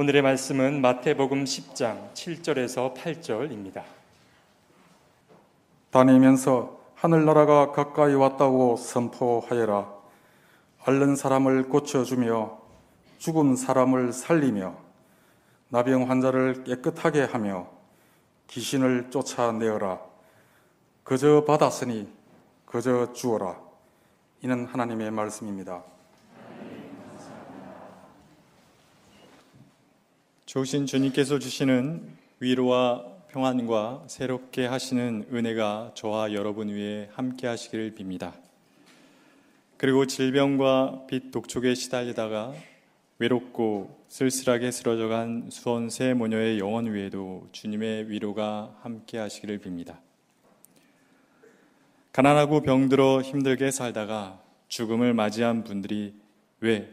오늘의 말씀은 마태복음 10장 7절에서 8절입니다. 다니면서 하늘나라가 가까이 왔다고 선포하여라. 앓는 사람을 고쳐주며 죽은 사람을 살리며 나병 환자를 깨끗하게 하며 귀신을 쫓아내어라. 그저 받았으니 그저 주어라. 이는 하나님의 말씀입니다. 좋으신 주님께서 주시는 위로와 평안과 새롭게 하시는 은혜가 저와 여러분 위에 함께 하시기를 빕니다. 그리고 질병과 빛 독촉에 시달리다가 외롭고 쓸쓸하게 쓰러져간 수원 새 모녀의 영혼 위에도 주님의 위로가 함께 하시기를 빕니다. 가난하고 병들어 힘들게 살다가 죽음을 맞이한 분들이 왜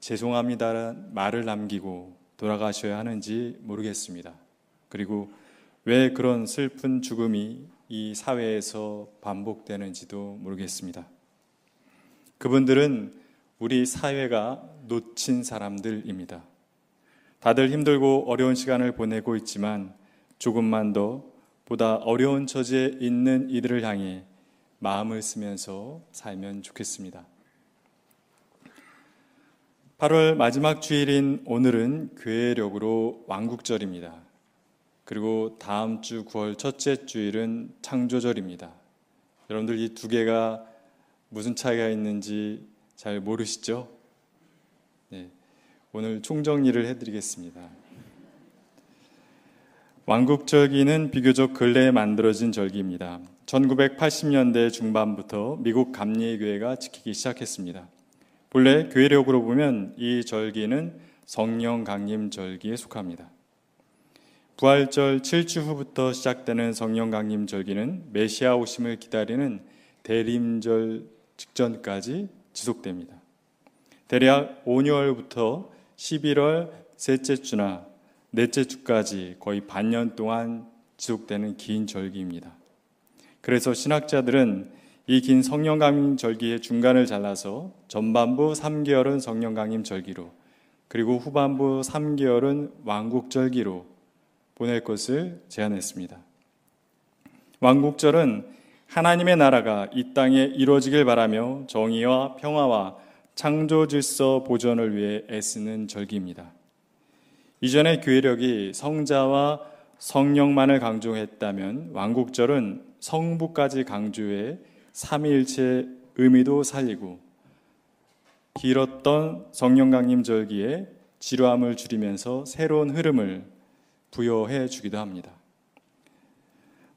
죄송합니다라는 말을 남기고 돌아가셔야 하는지 모르겠습니다. 그리고 왜 그런 슬픈 죽음이 이 사회에서 반복되는지도 모르겠습니다. 그분들은 우리 사회가 놓친 사람들입니다. 다들 힘들고 어려운 시간을 보내고 있지만 조금만 더 보다 어려운 처지에 있는 이들을 향해 마음을 쓰면서 살면 좋겠습니다. 8월 마지막 주일인 오늘은 교회력으로 왕국절입니다. 그리고 다음 주 9월 첫째 주일은 창조절입니다. 여러분들 이 두 개가 무슨 차이가 있는지 잘 모르시죠? 네, 오늘 총정리를 해드리겠습니다. 왕국절기는 비교적 근래에 만들어진 절기입니다. 1980년대 중반부터 미국 감리교회가 지키기 시작했습니다. 본래 교회력으로 보면 이 절기는 성령 강림 절기에 속합니다. 부활절 7주 후부터 시작되는 성령 강림 절기는 메시아 오심을 기다리는 대림절 직전까지 지속됩니다. 대략 5월부터 11월 셋째 주나 넷째 주까지 거의 반년 동안 지속되는 긴 절기입니다. 그래서 신학자들은 이 긴 성령 강림 절기의 중간을 잘라서 전반부 3개월은 성령 강림 절기로 그리고 후반부 3개월은 왕국절기로 보낼 것을 제안했습니다. 왕국절은 하나님의 나라가 이 땅에 이루어지길 바라며 정의와 평화와 창조 질서 보존을 위해 애쓰는 절기입니다. 이전의 교회력이 성자와 성령만을 강조했다면 왕국절은 성부까지 강조해 삼위일체 의미도 살리고 길었던 성령 강림 절기에 지루함을 줄이면서 새로운 흐름을 부여해 주기도 합니다.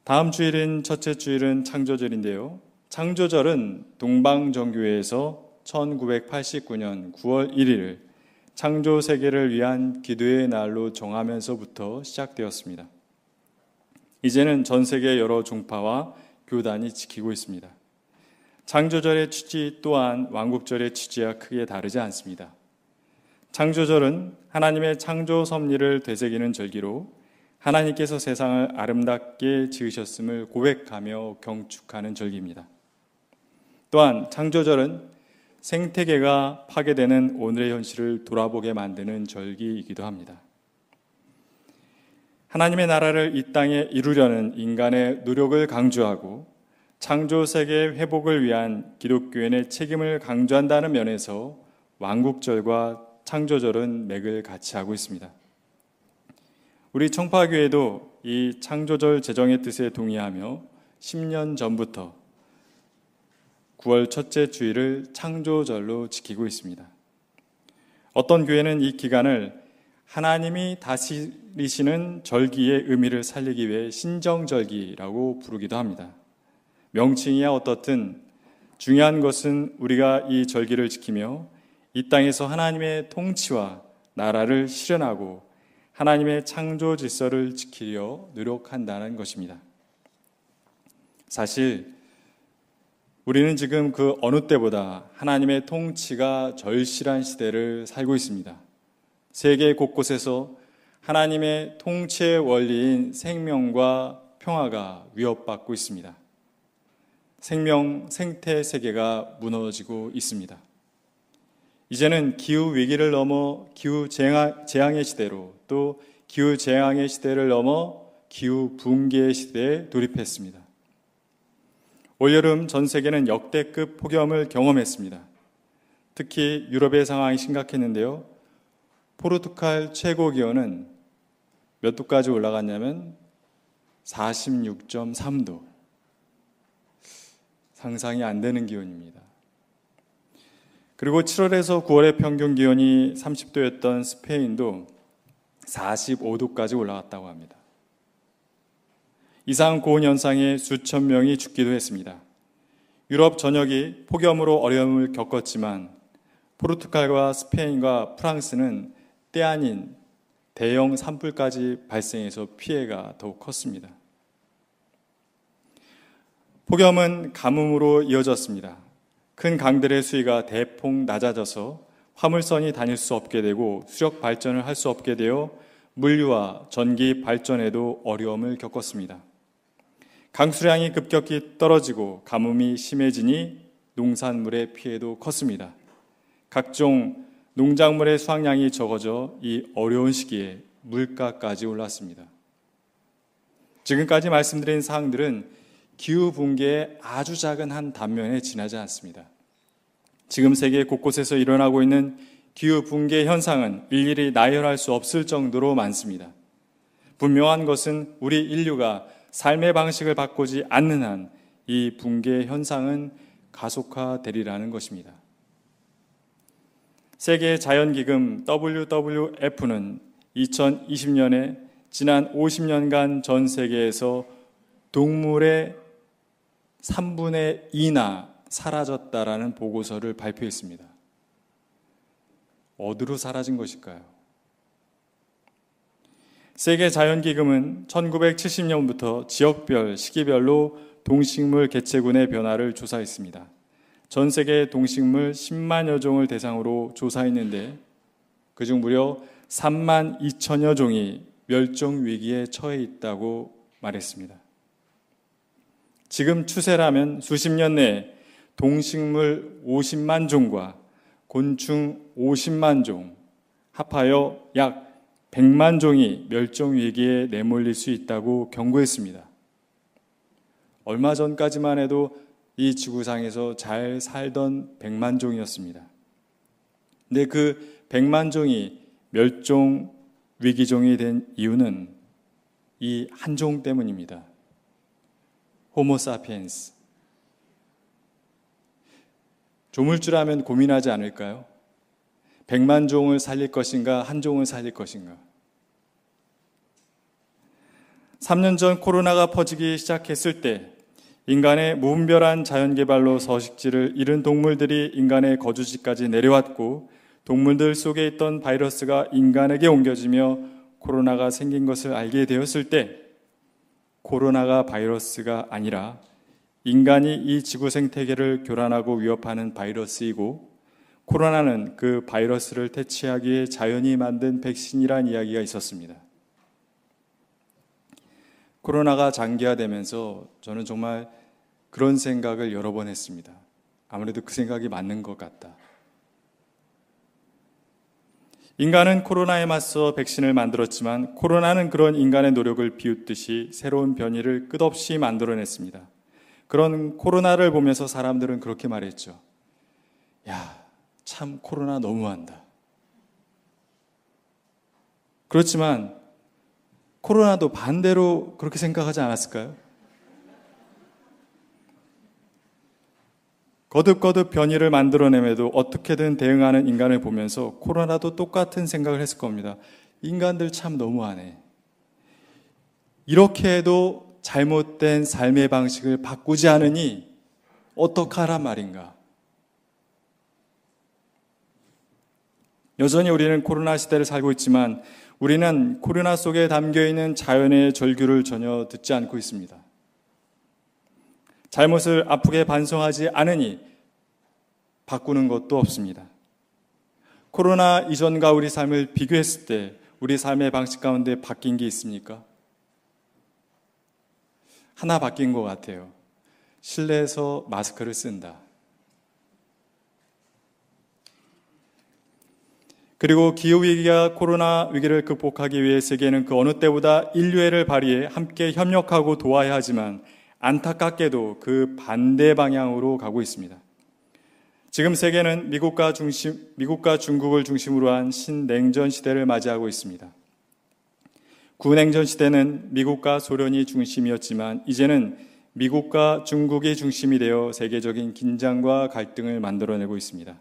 다음 주일인 첫째 주일은 창조절인데요. 창조절은 동방정교회에서 1989년 9월 1일을 창조 세계를 위한 기도의 날로 정하면서부터 시작되었습니다. 이제는 전 세계 여러 종파와 교단이 지키고 있습니다. 창조절의 취지 또한 왕국절의 취지와 크게 다르지 않습니다. 창조절은 하나님의 창조 섭리를 되새기는 절기로 하나님께서 세상을 아름답게 지으셨음을 고백하며 경축하는 절기입니다. 또한 창조절은 생태계가 파괴되는 오늘의 현실을 돌아보게 만드는 절기이기도 합니다. 하나님의 나라를 이 땅에 이루려는 인간의 노력을 강조하고 창조 세계 회복을 위한 기독교인의 책임을 강조한다는 면에서 왕국절과 창조절은 맥을 같이 하고 있습니다. 우리 청파교회도 이 창조절 제정의 뜻에 동의하며 10년 전부터 9월 첫째 주일을 창조절로 지키고 있습니다. 어떤 교회는 이 기간을 하나님이 다스리시는 절기의 의미를 살리기 위해 신정절기라고 부르기도 합니다. 명칭이야 어떻든 중요한 것은 우리가 이 절기를 지키며 이 땅에서 하나님의 통치와 나라를 실현하고 하나님의 창조 질서를 지키려 노력한다는 것입니다. 사실 우리는 지금 그 어느 때보다 하나님의 통치가 절실한 시대를 살고 있습니다. 세계 곳곳에서 하나님의 통치의 원리인 생명과 평화가 위협받고 있습니다. 생명, 생태 세계가 무너지고 있습니다. 이제는 기후 위기를 넘어 기후 재앙의 시대로 또 기후 재앙의 시대를 넘어 기후 붕괴의 시대에 돌입했습니다. 올여름 전 세계는 역대급 폭염을 경험했습니다. 특히 유럽의 상황이 심각했는데요. 포르투갈 최고 기온은 몇 도까지 올라갔냐면 46.3도. 상상이 안 되는 기온입니다. 그리고 7월에서 9월의 평균 기온이 30도였던 스페인도 45도까지 올라갔다고 합니다. 이상 고온 현상에 수천 명이 죽기도 했습니다. 유럽 전역이 폭염으로 어려움을 겪었지만 포르투갈과 스페인과 프랑스는 때 아닌 대형 산불까지 발생해서 피해가 더욱 컸습니다. 폭염은 가뭄으로 이어졌습니다. 큰 강들의 수위가 대폭 낮아져서 화물선이 다닐 수 없게 되고 수력 발전을 할 수 없게 되어 물류와 전기 발전에도 어려움을 겪었습니다. 강수량이 급격히 떨어지고 가뭄이 심해지니 농산물의 피해도 컸습니다. 각종 농작물의 수확량이 적어져 이 어려운 시기에 물가까지 올랐습니다. 지금까지 말씀드린 사항들은 기후 붕괴의 아주 작은 한 단면에 지나지 않습니다. 지금 세계 곳곳에서 일어나고 있는 기후 붕괴 현상은 일일이 나열할 수 없을 정도로 많습니다. 분명한 것은 우리 인류가 삶의 방식을 바꾸지 않는 한 이 붕괴 현상은 가속화되리라는 것입니다. 세계 자연기금 WWF는 2020년에 지난 50년간 전 세계에서 동물의 3분의 2나 사라졌다라는 보고서를 발표했습니다. 어디로 사라진 것일까요? 세계 자연기금은 1970년부터 지역별, 시기별로 동식물 개체군의 변화를 조사했습니다. 전 세계 동식물 10만여 종을 대상으로 조사했는데 그중 무려 3만 2천여 종이 멸종 위기에 처해 있다고 말했습니다. 지금 추세라면 수십 년 내에 동식물 50만 종과 곤충 50만 종, 합하여 약 100만 종이 멸종 위기에 내몰릴 수 있다고 경고했습니다. 얼마 전까지만 해도 이 지구상에서 잘 살던 100만 종이었습니다. 근데 그 100만 종이 멸종 위기종이 된 이유는 이 한 종 때문입니다. 호모사피엔스. 조물주라면 고민하지 않을까요? 100만 종을 살릴 것인가, 한 종을 살릴 것인가? 3년 전 코로나가 퍼지기 시작했을 때 인간의 무분별한 자연개발로 서식지를 잃은 동물들이 인간의 거주지까지 내려왔고 동물들 속에 있던 바이러스가 인간에게 옮겨지며 코로나가 생긴 것을 알게 되었을 때 코로나가 바이러스가 아니라 인간이 이 지구 생태계를 교란하고 위협하는 바이러스이고 코로나는 그 바이러스를 퇴치하기 위해 자연이 만든 백신이란 이야기가 있었습니다. 코로나가 장기화되면서 저는 정말 그런 생각을 여러 번 했습니다. 아무래도 그 생각이 맞는 것 같다. 인간은 코로나에 맞서 백신을 만들었지만 코로나는 그런 인간의 노력을 비웃듯이 새로운 변이를 끝없이 만들어냈습니다. 그런 코로나를 보면서 사람들은 그렇게 말했죠. 야, 참 코로나 너무한다. 그렇지만 코로나도 반대로 그렇게 생각하지 않았을까요? 거듭거듭 변이를 만들어내매도 어떻게든 대응하는 인간을 보면서 코로나도 똑같은 생각을 했을 겁니다. 인간들 참 너무하네. 이렇게 해도 잘못된 삶의 방식을 바꾸지 않으니 어떡하란 말인가? 여전히 우리는 코로나 시대를 살고 있지만 우리는 코로나 속에 담겨 있는 자연의 절규를 전혀 듣지 않고 있습니다. 잘못을 아프게 반성하지 않으니 바꾸는 것도 없습니다. 코로나 이전과 우리 삶을 비교했을 때 우리 삶의 방식 가운데 바뀐 게 있습니까? 하나 바뀐 것 같아요. 실내에서 마스크를 쓴다. 그리고 기후위기와 코로나 위기를 극복하기 위해 세계는 그 어느 때보다 인류애를 발휘해 함께 협력하고 도와야 하지만 안타깝게도 그 반대 방향으로 가고 있습니다. 지금 세계는 미국과 중심, 미국과 중국을 중심으로 한 신냉전 시대를 맞이하고 있습니다. 구냉전 시대는 미국과 소련이 중심이었지만 이제는 미국과 중국이 중심이 되어 세계적인 긴장과 갈등을 만들어내고 있습니다.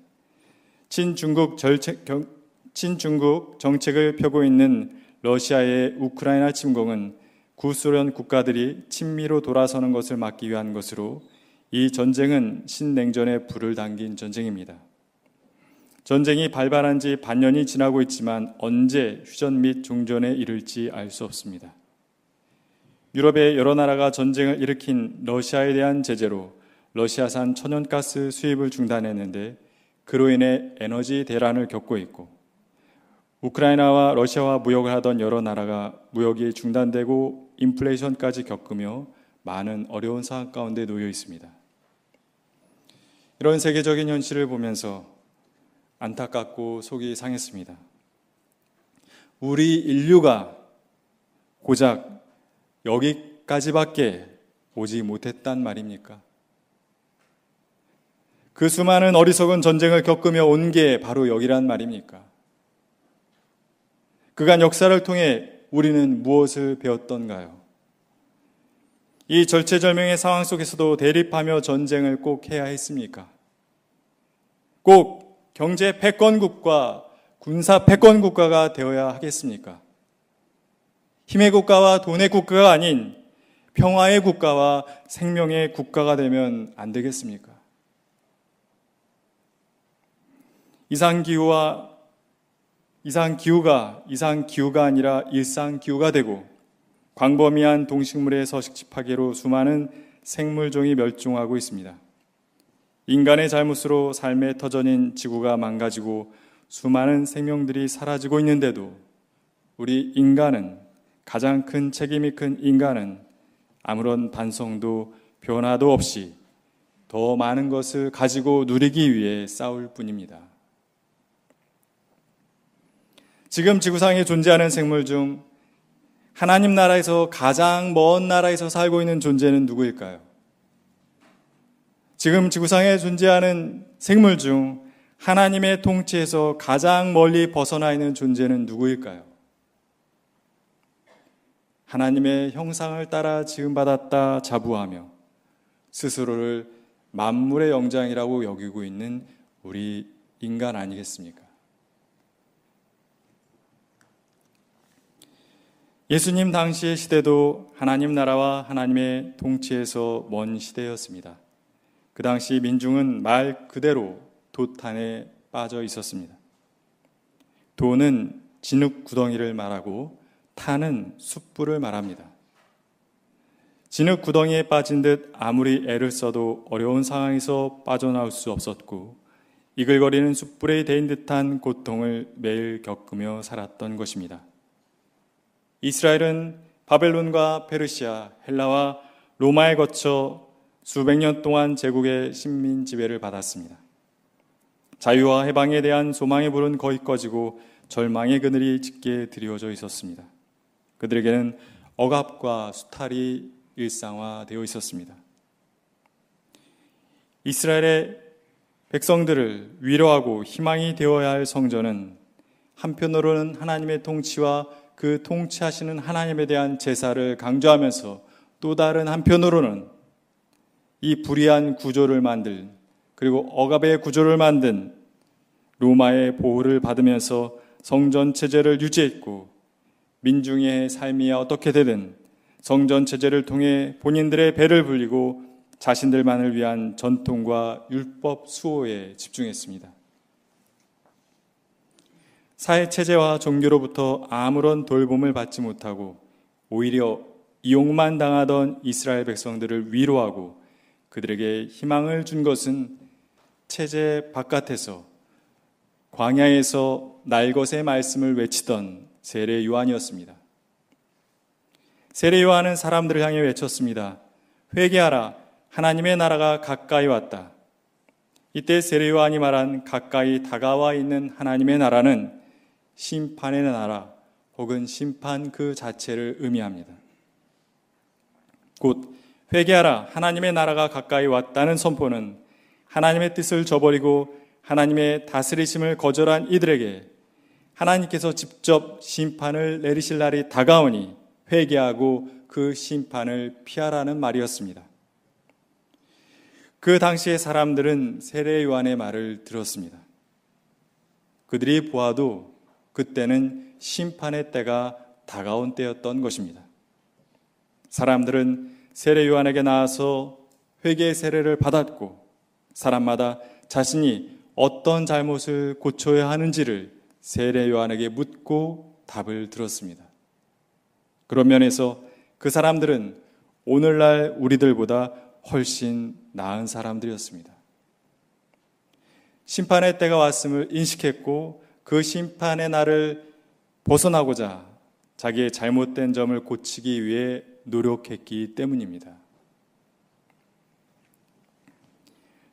친중국, 절책, 경, 친중국 정책을 펴고 있는 러시아의 우크라이나 침공은 구소련 국가들이 친미로 돌아서는 것을 막기 위한 것으로 이 전쟁은 신냉전에 불을 당긴 전쟁입니다. 전쟁이 발발한 지 반년이 지나고 있지만 언제 휴전 및 종전에 이를지 알 수 없습니다. 유럽의 여러 나라가 전쟁을 일으킨 러시아에 대한 제재로 러시아산 천연가스 수입을 중단했는데 그로 인해 에너지 대란을 겪고 있고 우크라이나와 러시아와 무역을 하던 여러 나라가 무역이 중단되고 인플레이션까지 겪으며 많은 어려운 상황 가운데 놓여 있습니다. 이런 세계적인 현실을 보면서 안타깝고 속이 상했습니다. 우리 인류가 고작 여기까지밖에 오지 못했단 말입니까? 그 수많은 어리석은 전쟁을 겪으며 온 게 바로 여기란 말입니까? 그간 역사를 통해 우리는 무엇을 배웠던가요? 이 절체절명의 상황 속에서도 대립하며 전쟁을 꼭 해야 했습니까? 꼭 경제 패권국과 군사 패권국가가 되어야 하겠습니까? 힘의 국가와 돈의 국가가 아닌 평화의 국가와 생명의 국가가 되면 안 되겠습니까? 이상기후와 이상 기후가 이상 기후가 아니라 일상 기후가 되고 광범위한 동식물의 서식지 파괴로 수많은 생물종이 멸종하고 있습니다. 인간의 잘못으로 삶의 터전인 지구가 망가지고 수많은 생명들이 사라지고 있는데도 우리 인간은 가장 큰 책임이 큰 인간은 아무런 반성도 변화도 없이 더 많은 것을 가지고 누리기 위해 싸울 뿐입니다. 지금 지구상에 존재하는 생물 중 하나님 나라에서 가장 먼 나라에서 살고 있는 존재는 누구일까요? 지금 지구상에 존재하는 생물 중 하나님의 통치에서 가장 멀리 벗어나 있는 존재는 누구일까요? 하나님의 형상을 따라 지음받았다 자부하며 스스로를 만물의 영장이라고 여기고 있는 우리 인간 아니겠습니까? 예수님 당시의 시대도 하나님 나라와 하나님의 통치에서 먼 시대였습니다. 그 당시 민중은 말 그대로 도탄에 빠져 있었습니다. 도는 진흙 구덩이를 말하고 타는 숯불을 말합니다. 진흙 구덩이에 빠진 듯 아무리 애를 써도 어려운 상황에서 빠져나올 수 없었고 이글거리는 숯불에 대인 듯한 고통을 매일 겪으며 살았던 것입니다. 이스라엘은 바벨론과 페르시아, 헬라와 로마에 거쳐 수백 년 동안 제국의 식민 지배를 받았습니다. 자유와 해방에 대한 소망의 불은 거의 꺼지고 절망의 그늘이 짙게 드리워져 있었습니다. 그들에게는 억압과 수탈이 일상화되어 있었습니다. 이스라엘의 백성들을 위로하고 희망이 되어야 할 성전은 한편으로는 하나님의 통치와 그 통치하시는 하나님에 대한 제사를 강조하면서 또 다른 한편으로는 이 불의한 구조를 만들 그리고 억압의 구조를 만든 로마의 보호를 받으면서 성전 체제를 유지했고 민중의 삶이 어떻게 되든 성전 체제를 통해 본인들의 배를 불리고 자신들만을 위한 전통과 율법 수호에 집중했습니다. 사회 체제와 종교로부터 아무런 돌봄을 받지 못하고 오히려 이용만 당하던 이스라엘 백성들을 위로하고 그들에게 희망을 준 것은 체제 바깥에서 광야에서 날것의 말씀을 외치던 세례 요한이었습니다. 세례 요한은 사람들을 향해 외쳤습니다. 회개하라. 하나님의 나라가 가까이 왔다. 이때 세례 요한이 말한 가까이 다가와 있는 하나님의 나라는 심판의 나라 혹은 심판 그 자체를 의미합니다. 곧 회개하라 하나님의 나라가 가까이 왔다는 선포는 하나님의 뜻을 저버리고 하나님의 다스리심을 거절한 이들에게 하나님께서 직접 심판을 내리실 날이 다가오니 회개하고 그 심판을 피하라는 말이었습니다. 그 당시의 사람들은 세례 요한의 말을 들었습니다. 그들이 보아도 그때는 심판의 때가 다가온 때였던 것입니다. 사람들은 세례 요한에게 나와서 회개의 세례를 받았고 사람마다 자신이 어떤 잘못을 고쳐야 하는지를 세례 요한에게 묻고 답을 들었습니다. 그런 면에서 그 사람들은 오늘날 우리들보다 훨씬 나은 사람들이었습니다. 심판의 때가 왔음을 인식했고 그 심판의 날을 벗어나고자 자기의 잘못된 점을 고치기 위해 노력했기 때문입니다.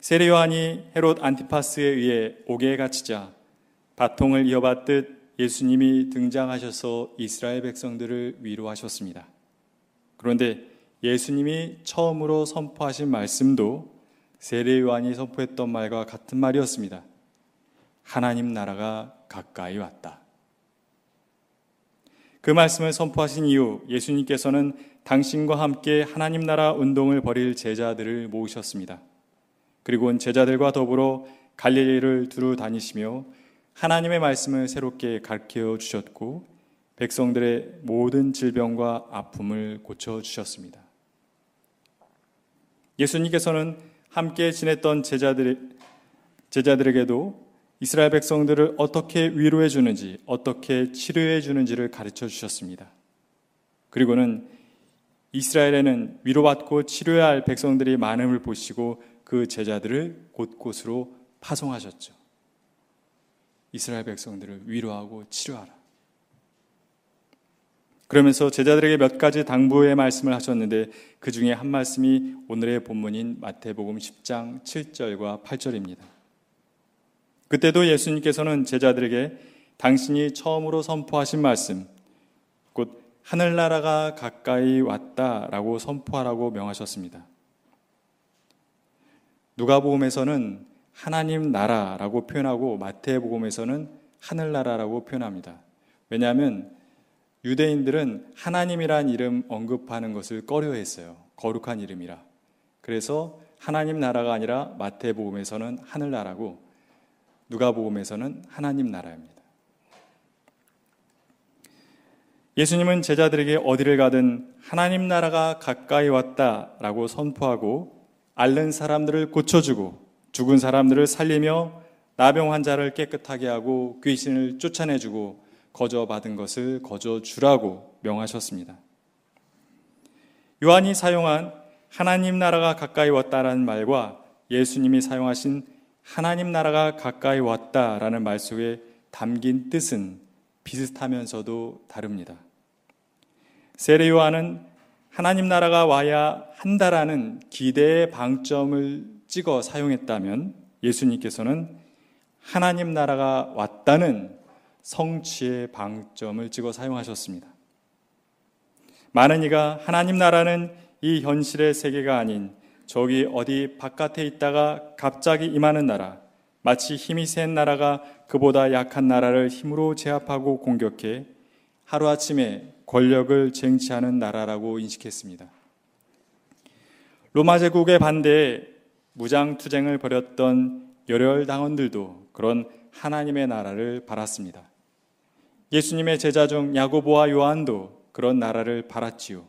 세례 요한이 헤롯 안티파스에 의해 옥에 갇히자 바통을 이어받듯 예수님이 등장하셔서 이스라엘 백성들을 위로하셨습니다. 그런데 예수님이 처음으로 선포하신 말씀도 세례 요한이 선포했던 말과 같은 말이었습니다. 하나님 나라가 가까이 왔다. 그 말씀을 선포하신 이후 예수님께서는 당신과 함께 하나님 나라 운동을 벌일 제자들을 모으셨습니다. 그리고 제자들과 더불어 갈릴리를 두루 다니시며 하나님의 말씀을 새롭게 가르쳐 주셨고 백성들의 모든 질병과 아픔을 고쳐 주셨습니다. 예수님께서는 함께 지냈던 제자들 제자들에게도 이스라엘 백성들을 어떻게 위로해 주는지, 어떻게 치료해 주는지를 가르쳐 주셨습니다. 그리고는 이스라엘에는 위로받고 치료해야 할 백성들이 많음을 보시고 그 제자들을 곳곳으로 파송하셨죠. 이스라엘 백성들을 위로하고 치료하라. 그러면서 제자들에게 몇 가지 당부의 말씀을 하셨는데 그 중에 한 말씀이 오늘의 본문인 마태복음 10장 7절과 8절입니다. 그때도 예수님께서는 제자들에게 당신이 처음으로 선포하신 말씀, 곧 하늘나라가 가까이 왔다라고 선포하라고 명하셨습니다. 누가복음에서는 하나님 나라라고 표현하고 마태복음에서는 하늘나라라고 표현합니다. 왜냐하면 유대인들은 하나님이란 이름 언급하는 것을 꺼려했어요. 거룩한 이름이라. 그래서 하나님 나라가 아니라 마태복음에서는 하늘나라고 누가복음에서는 하나님 나라입니다. 예수님은 제자들에게 어디를 가든 하나님 나라가 가까이 왔다라고 선포하고 앓는 사람들을 고쳐주고 죽은 사람들을 살리며 나병 환자를 깨끗하게 하고 귀신을 쫓아내주고 거저 받은 것을 거저 주라고 명하셨습니다. 요한이 사용한 하나님 나라가 가까이 왔다라는 말과 예수님이 사용하신 하나님 나라가 가까이 왔다라는 말 속에 담긴 뜻은 비슷하면서도 다릅니다. 세례 요한은 하나님 나라가 와야 한다라는 기대의 방점을 찍어 사용했다면 예수님께서는 하나님 나라가 왔다는 성취의 방점을 찍어 사용하셨습니다. 많은 이가 하나님 나라는 이 현실의 세계가 아닌 저기 어디 바깥에 있다가 갑자기 임하는 나라, 마치 힘이 센 나라가 그보다 약한 나라를 힘으로 제압하고 공격해 하루아침에 권력을 쟁취하는 나라라고 인식했습니다. 로마 제국의 반대에 무장투쟁을 벌였던 열혈 당원들도 그런 하나님의 나라를 바랐습니다. 예수님의 제자 중 야고보와 요한도 그런 나라를 바랐지요.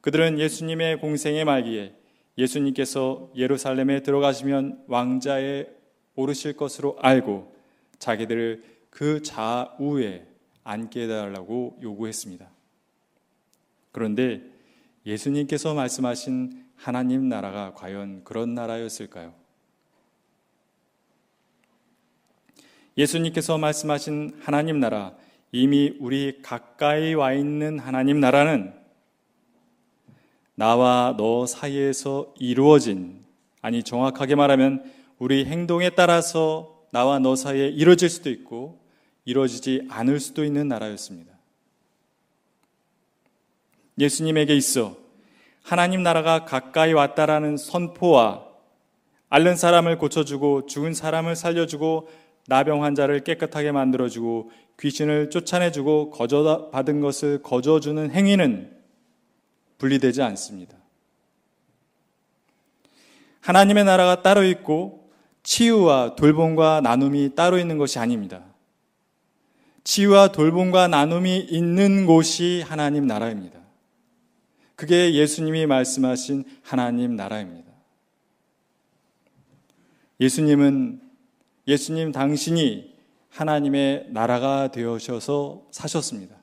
그들은 예수님의 공생의 말기에 예수님께서 예루살렘에 들어가시면 왕자에 오르실 것으로 알고 자기들을 그 좌우에 앉게 해달라고 요구했습니다. 그런데 예수님께서 말씀하신 하나님 나라가 과연 그런 나라였을까요? 예수님께서 말씀하신 하나님 나라, 이미 우리 가까이 와 있는 하나님 나라는 나와 너 사이에서 이루어진, 아니, 정확하게 말하면 우리 행동에 따라서 나와 너 사이에 이루어질 수도 있고, 이루어지지 않을 수도 있는 나라였습니다. 예수님에게 있어 하나님 나라가 가까이 왔다라는 선포와 앓는 사람을 고쳐주고 죽은 사람을 살려주고 나병 환자를 깨끗하게 만들어주고 귀신을 쫓아내주고 거저 받은 것을 거저주는 행위는 분리되지 않습니다. 하나님의 나라가 따로 있고 치유와 돌봄과 나눔이 따로 있는 것이 아닙니다. 치유와 돌봄과 나눔이 있는 곳이 하나님 나라입니다. 그게 예수님이 말씀하신 하나님 나라입니다. 예수님은 예수님 당신이 하나님의 나라가 되어셔서 사셨습니다.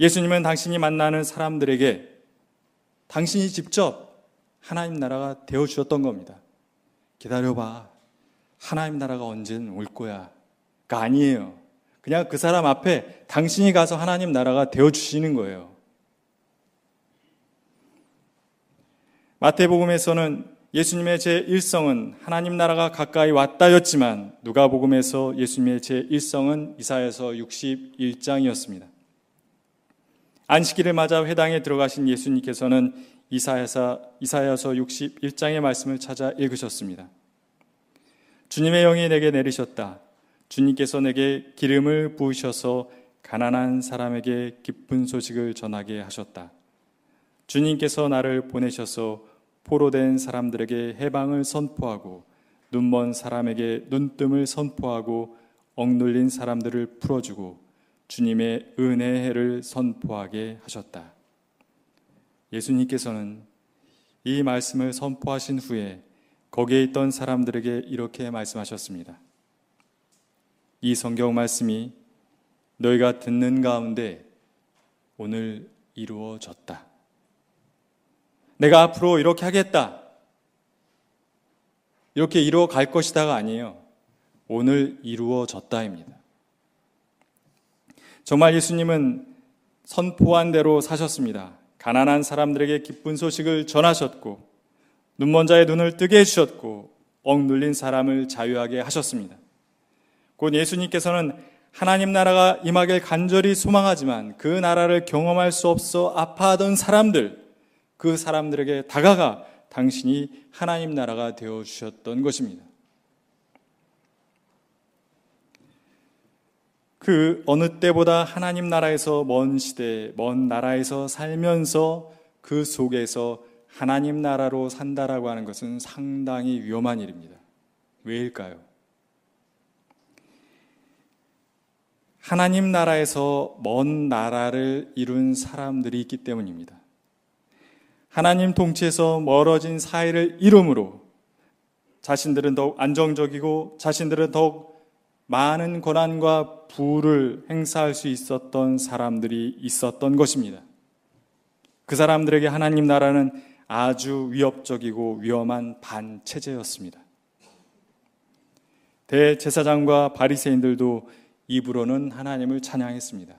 예수님은 당신이 만나는 사람들에게 당신이 직접 하나님 나라가 되어 주셨던 겁니다. 기다려봐. 하나님 나라가 언젠 올 거야. 가 아니에요. 그냥 그 사람 앞에 당신이 가서 하나님 나라가 되어 주시는 거예요. 마태복음에서는 예수님의 제1성은 하나님 나라가 가까이 왔다였지만 누가복음에서 예수님의 제1성은 이사야서 61장이었습니다. 안식일을 맞아 회당에 들어가신 예수님께서는 이사야서, 이사야서 61장의 말씀을 찾아 읽으셨습니다. 주님의 영이 내게 내리셨다. 주님께서 내게 기름을 부으셔서 가난한 사람에게 기쁜 소식을 전하게 하셨다. 주님께서 나를 보내셔서 포로된 사람들에게 해방을 선포하고 눈먼 사람에게 눈뜸을 선포하고 억눌린 사람들을 풀어주고 주님의 은혜의 해를 선포하게 하셨다. 예수님께서는 이 말씀을 선포하신 후에 거기에 있던 사람들에게 이렇게 말씀하셨습니다. 이 성경 말씀이 너희가 듣는 가운데 오늘 이루어졌다. 내가 앞으로 이렇게 하겠다. 이렇게 이루어 갈 것이다가 아니에요. 오늘 이루어졌다입니다. 정말 예수님은 선포한 대로 사셨습니다. 가난한 사람들에게 기쁜 소식을 전하셨고, 눈먼 자의 눈을 뜨게 해주셨고, 억눌린 사람을 자유하게 하셨습니다. 곧 예수님께서는 하나님 나라가 임하길 간절히 소망하지만 그 나라를 경험할 수 없어 아파하던 사람들, 그 사람들에게 다가가 당신이 하나님 나라가 되어 주셨던 것입니다. 그 어느 때보다 하나님 나라에서 먼 시대, 먼 나라에서 살면서 그 속에서 하나님 나라로 산다라고 하는 것은 상당히 위험한 일입니다. 왜일까요? 하나님 나라에서 먼 나라를 이룬 사람들이 있기 때문입니다. 하나님 통치에서 멀어진 사회를 이름으로 자신들은 더욱 안정적이고 자신들은 더욱 많은 권한과 부를 행사할 수 있었던 사람들이 있었던 것입니다. 그 사람들에게 하나님 나라는 아주 위협적이고 위험한 반체제였습니다. 대제사장과 바리새인들도 입으로는 하나님을 찬양했습니다.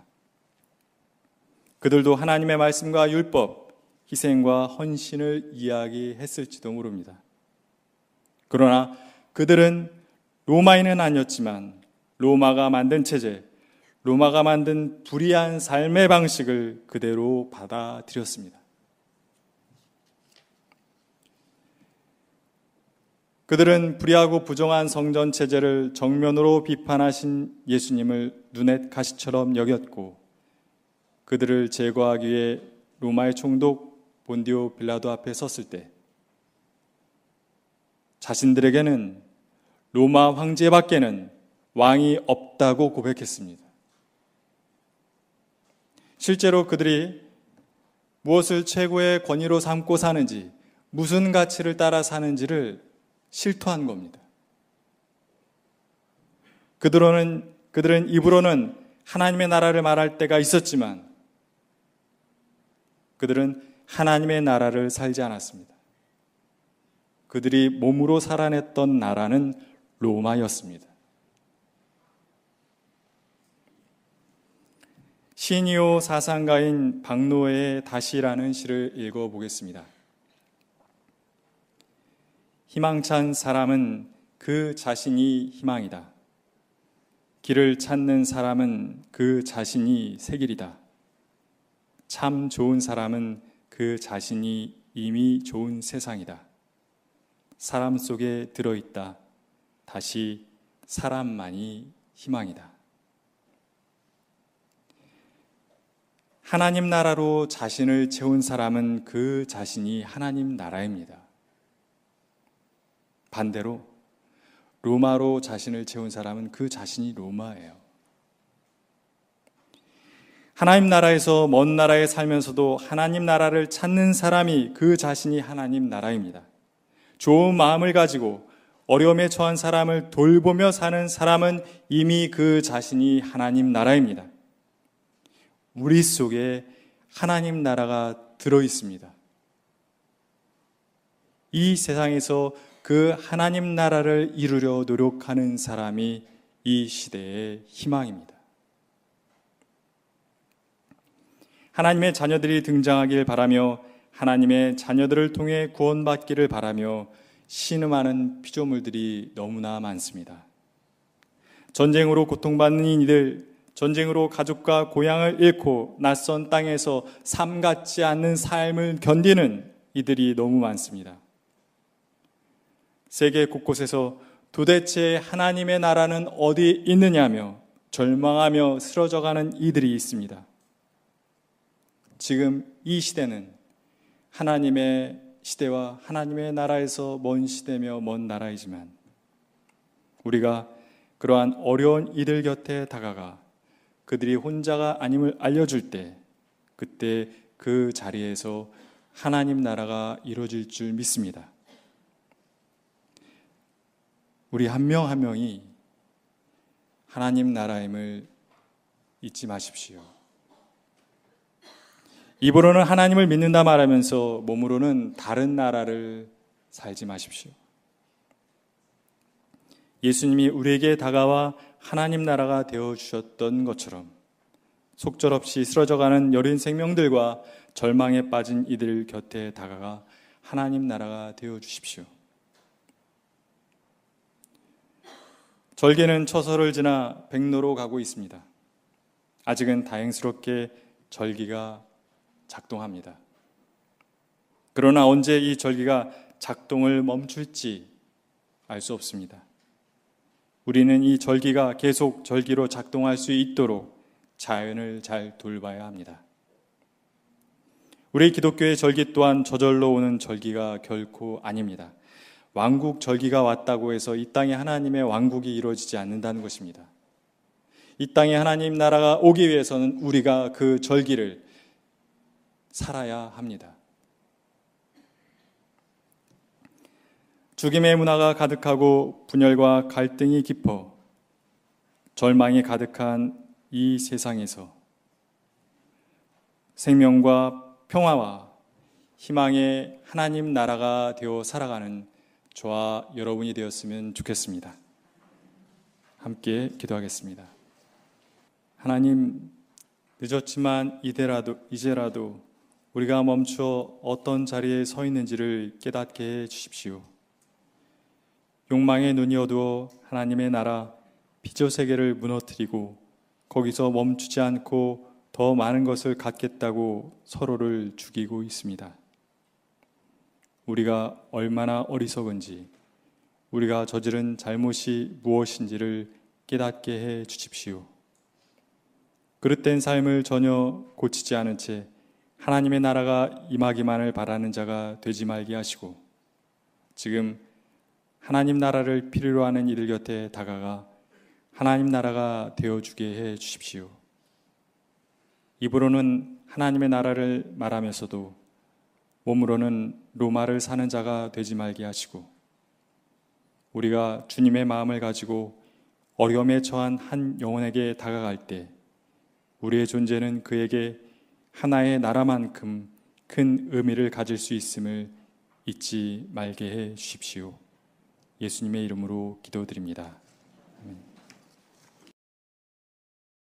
그들도 하나님의 말씀과 율법, 희생과 헌신을 이야기했을지도 모릅니다. 그러나 그들은 로마인은 아니었지만 로마가 만든 체제, 로마가 만든 불의한 삶의 방식을 그대로 받아들였습니다. 그들은 불의하고 부정한 성전 체제를 정면으로 비판하신 예수님을 눈엣 가시처럼 여겼고 그들을 제거하기 위해 로마의 총독 본디오 빌라도 앞에 섰을 때 자신들에게는 로마 황제밖에는 왕이 없다고 고백했습니다. 실제로 그들이 무엇을 최고의 권위로 삼고 사는지, 무슨 가치를 따라 사는지를 실토한 겁니다. 그들은, 그들은 입으로는 하나님의 나라를 말할 때가 있었지만 그들은 하나님의 나라를 살지 않았습니다. 그들이 몸으로 살아냈던 나라는 로마였습니다. 시니오 사상가인 박노의 다시라는 시를 읽어보겠습니다. 희망찬 사람은 그 자신이 희망이다. 길을 찾는 사람은 그 자신이 새 길이다. 참 좋은 사람은 그 자신이 이미 좋은 세상이다. 사람 속에 들어있다. 다시 사람만이 희망이다. 하나님 나라로 자신을 채운 사람은 그 자신이 하나님 나라입니다. 반대로 로마로 자신을 채운 사람은 그 자신이 로마예요. 하나님 나라에서 먼 나라에 살면서도 하나님 나라를 찾는 사람이 그 자신이 하나님 나라입니다. 좋은 마음을 가지고 어려움에 처한 사람을 돌보며 사는 사람은 이미 그 자신이 하나님 나라입니다. 우리 속에 하나님 나라가 들어 있습니다. 이 세상에서 그 하나님 나라를 이루려 노력하는 사람이 이 시대의 희망입니다. 하나님의 자녀들이 등장하길 바라며 하나님의 자녀들을 통해 구원받기를 바라며 신음하는 피조물들이 너무나 많습니다. 전쟁으로 고통받는 이들, 전쟁으로 가족과 고향을 잃고 낯선 땅에서 삶 같지 않는 삶을 견디는 이들이 너무 많습니다. 세계 곳곳에서 도대체 하나님의 나라는 어디 있느냐며 절망하며 쓰러져가는 이들이 있습니다. 지금 이 시대는 하나님의 시대와 하나님의 나라에서 먼 시대며 먼 나라이지만 우리가 그러한 어려운 이들 곁에 다가가 그들이 혼자가 아님을 알려줄 때 그때 그 자리에서 하나님 나라가 이루어질 줄 믿습니다. 우리 한 명 한 명이 하나님 나라임을 잊지 마십시오. 입으로는 하나님을 믿는다 말하면서 몸으로는 다른 나라를 살지 마십시오. 예수님이 우리에게 다가와 하나님 나라가 되어 주셨던 것처럼 속절없이 쓰러져가는 여린 생명들과 절망에 빠진 이들 곁에 다가가 하나님 나라가 되어 주십시오. 절개는 처서를 지나 백로로 가고 있습니다. 아직은 다행스럽게 절기가 작동합니다. 그러나 언제 이 절기가 작동을 멈출지 알 수 없습니다. 우리는 이 절기가 계속 절기로 작동할 수 있도록 자연을 잘 돌봐야 합니다. 우리 기독교의 절기 또한 저절로 오는 절기가 결코 아닙니다. 왕국 절기가 왔다고 해서 이 땅에 하나님의 왕국이 이루어지지 않는다는 것입니다. 이 땅에 하나님 나라가 오기 위해서는 우리가 그 절기를 살아야 합니다. 죽임의 문화가 가득하고 분열과 갈등이 깊어 절망이 가득한 이 세상에서 생명과 평화와 희망의 하나님 나라가 되어 살아가는 저와 여러분이 되었으면 좋겠습니다. 함께 기도하겠습니다. 하나님, 늦었지만 이대라도, 이제라도 우리가 멈춰 어떤 자리에 서 있는지를 깨닫게 해 주십시오. 욕망의 눈이 어두워 하나님의 나라 피조 세계를 무너뜨리고 거기서 멈추지 않고 더 많은 것을 갖겠다고 서로를 죽이고 있습니다. 우리가 얼마나 어리석은지 우리가 저지른 잘못이 무엇인지를 깨닫게 해 주십시오. 그릇된 삶을 전혀 고치지 않은 채 하나님의 나라가 임하기만을 바라는 자가 되지 말게 하시고 지금 하나님 나라를 필요로 하는 이들 곁에 다가가 하나님 나라가 되어주게 해 주십시오. 입으로는 하나님의 나라를 말하면서도 몸으로는 로마를 사는 자가 되지 말게 하시고 우리가 주님의 마음을 가지고 어려움에 처한 한 영혼에게 다가갈 때 우리의 존재는 그에게 하나의 나라만큼 큰 의미를 가질 수 있음을 잊지 말게 해 주십시오. 예수님의 이름으로 기도드립니다.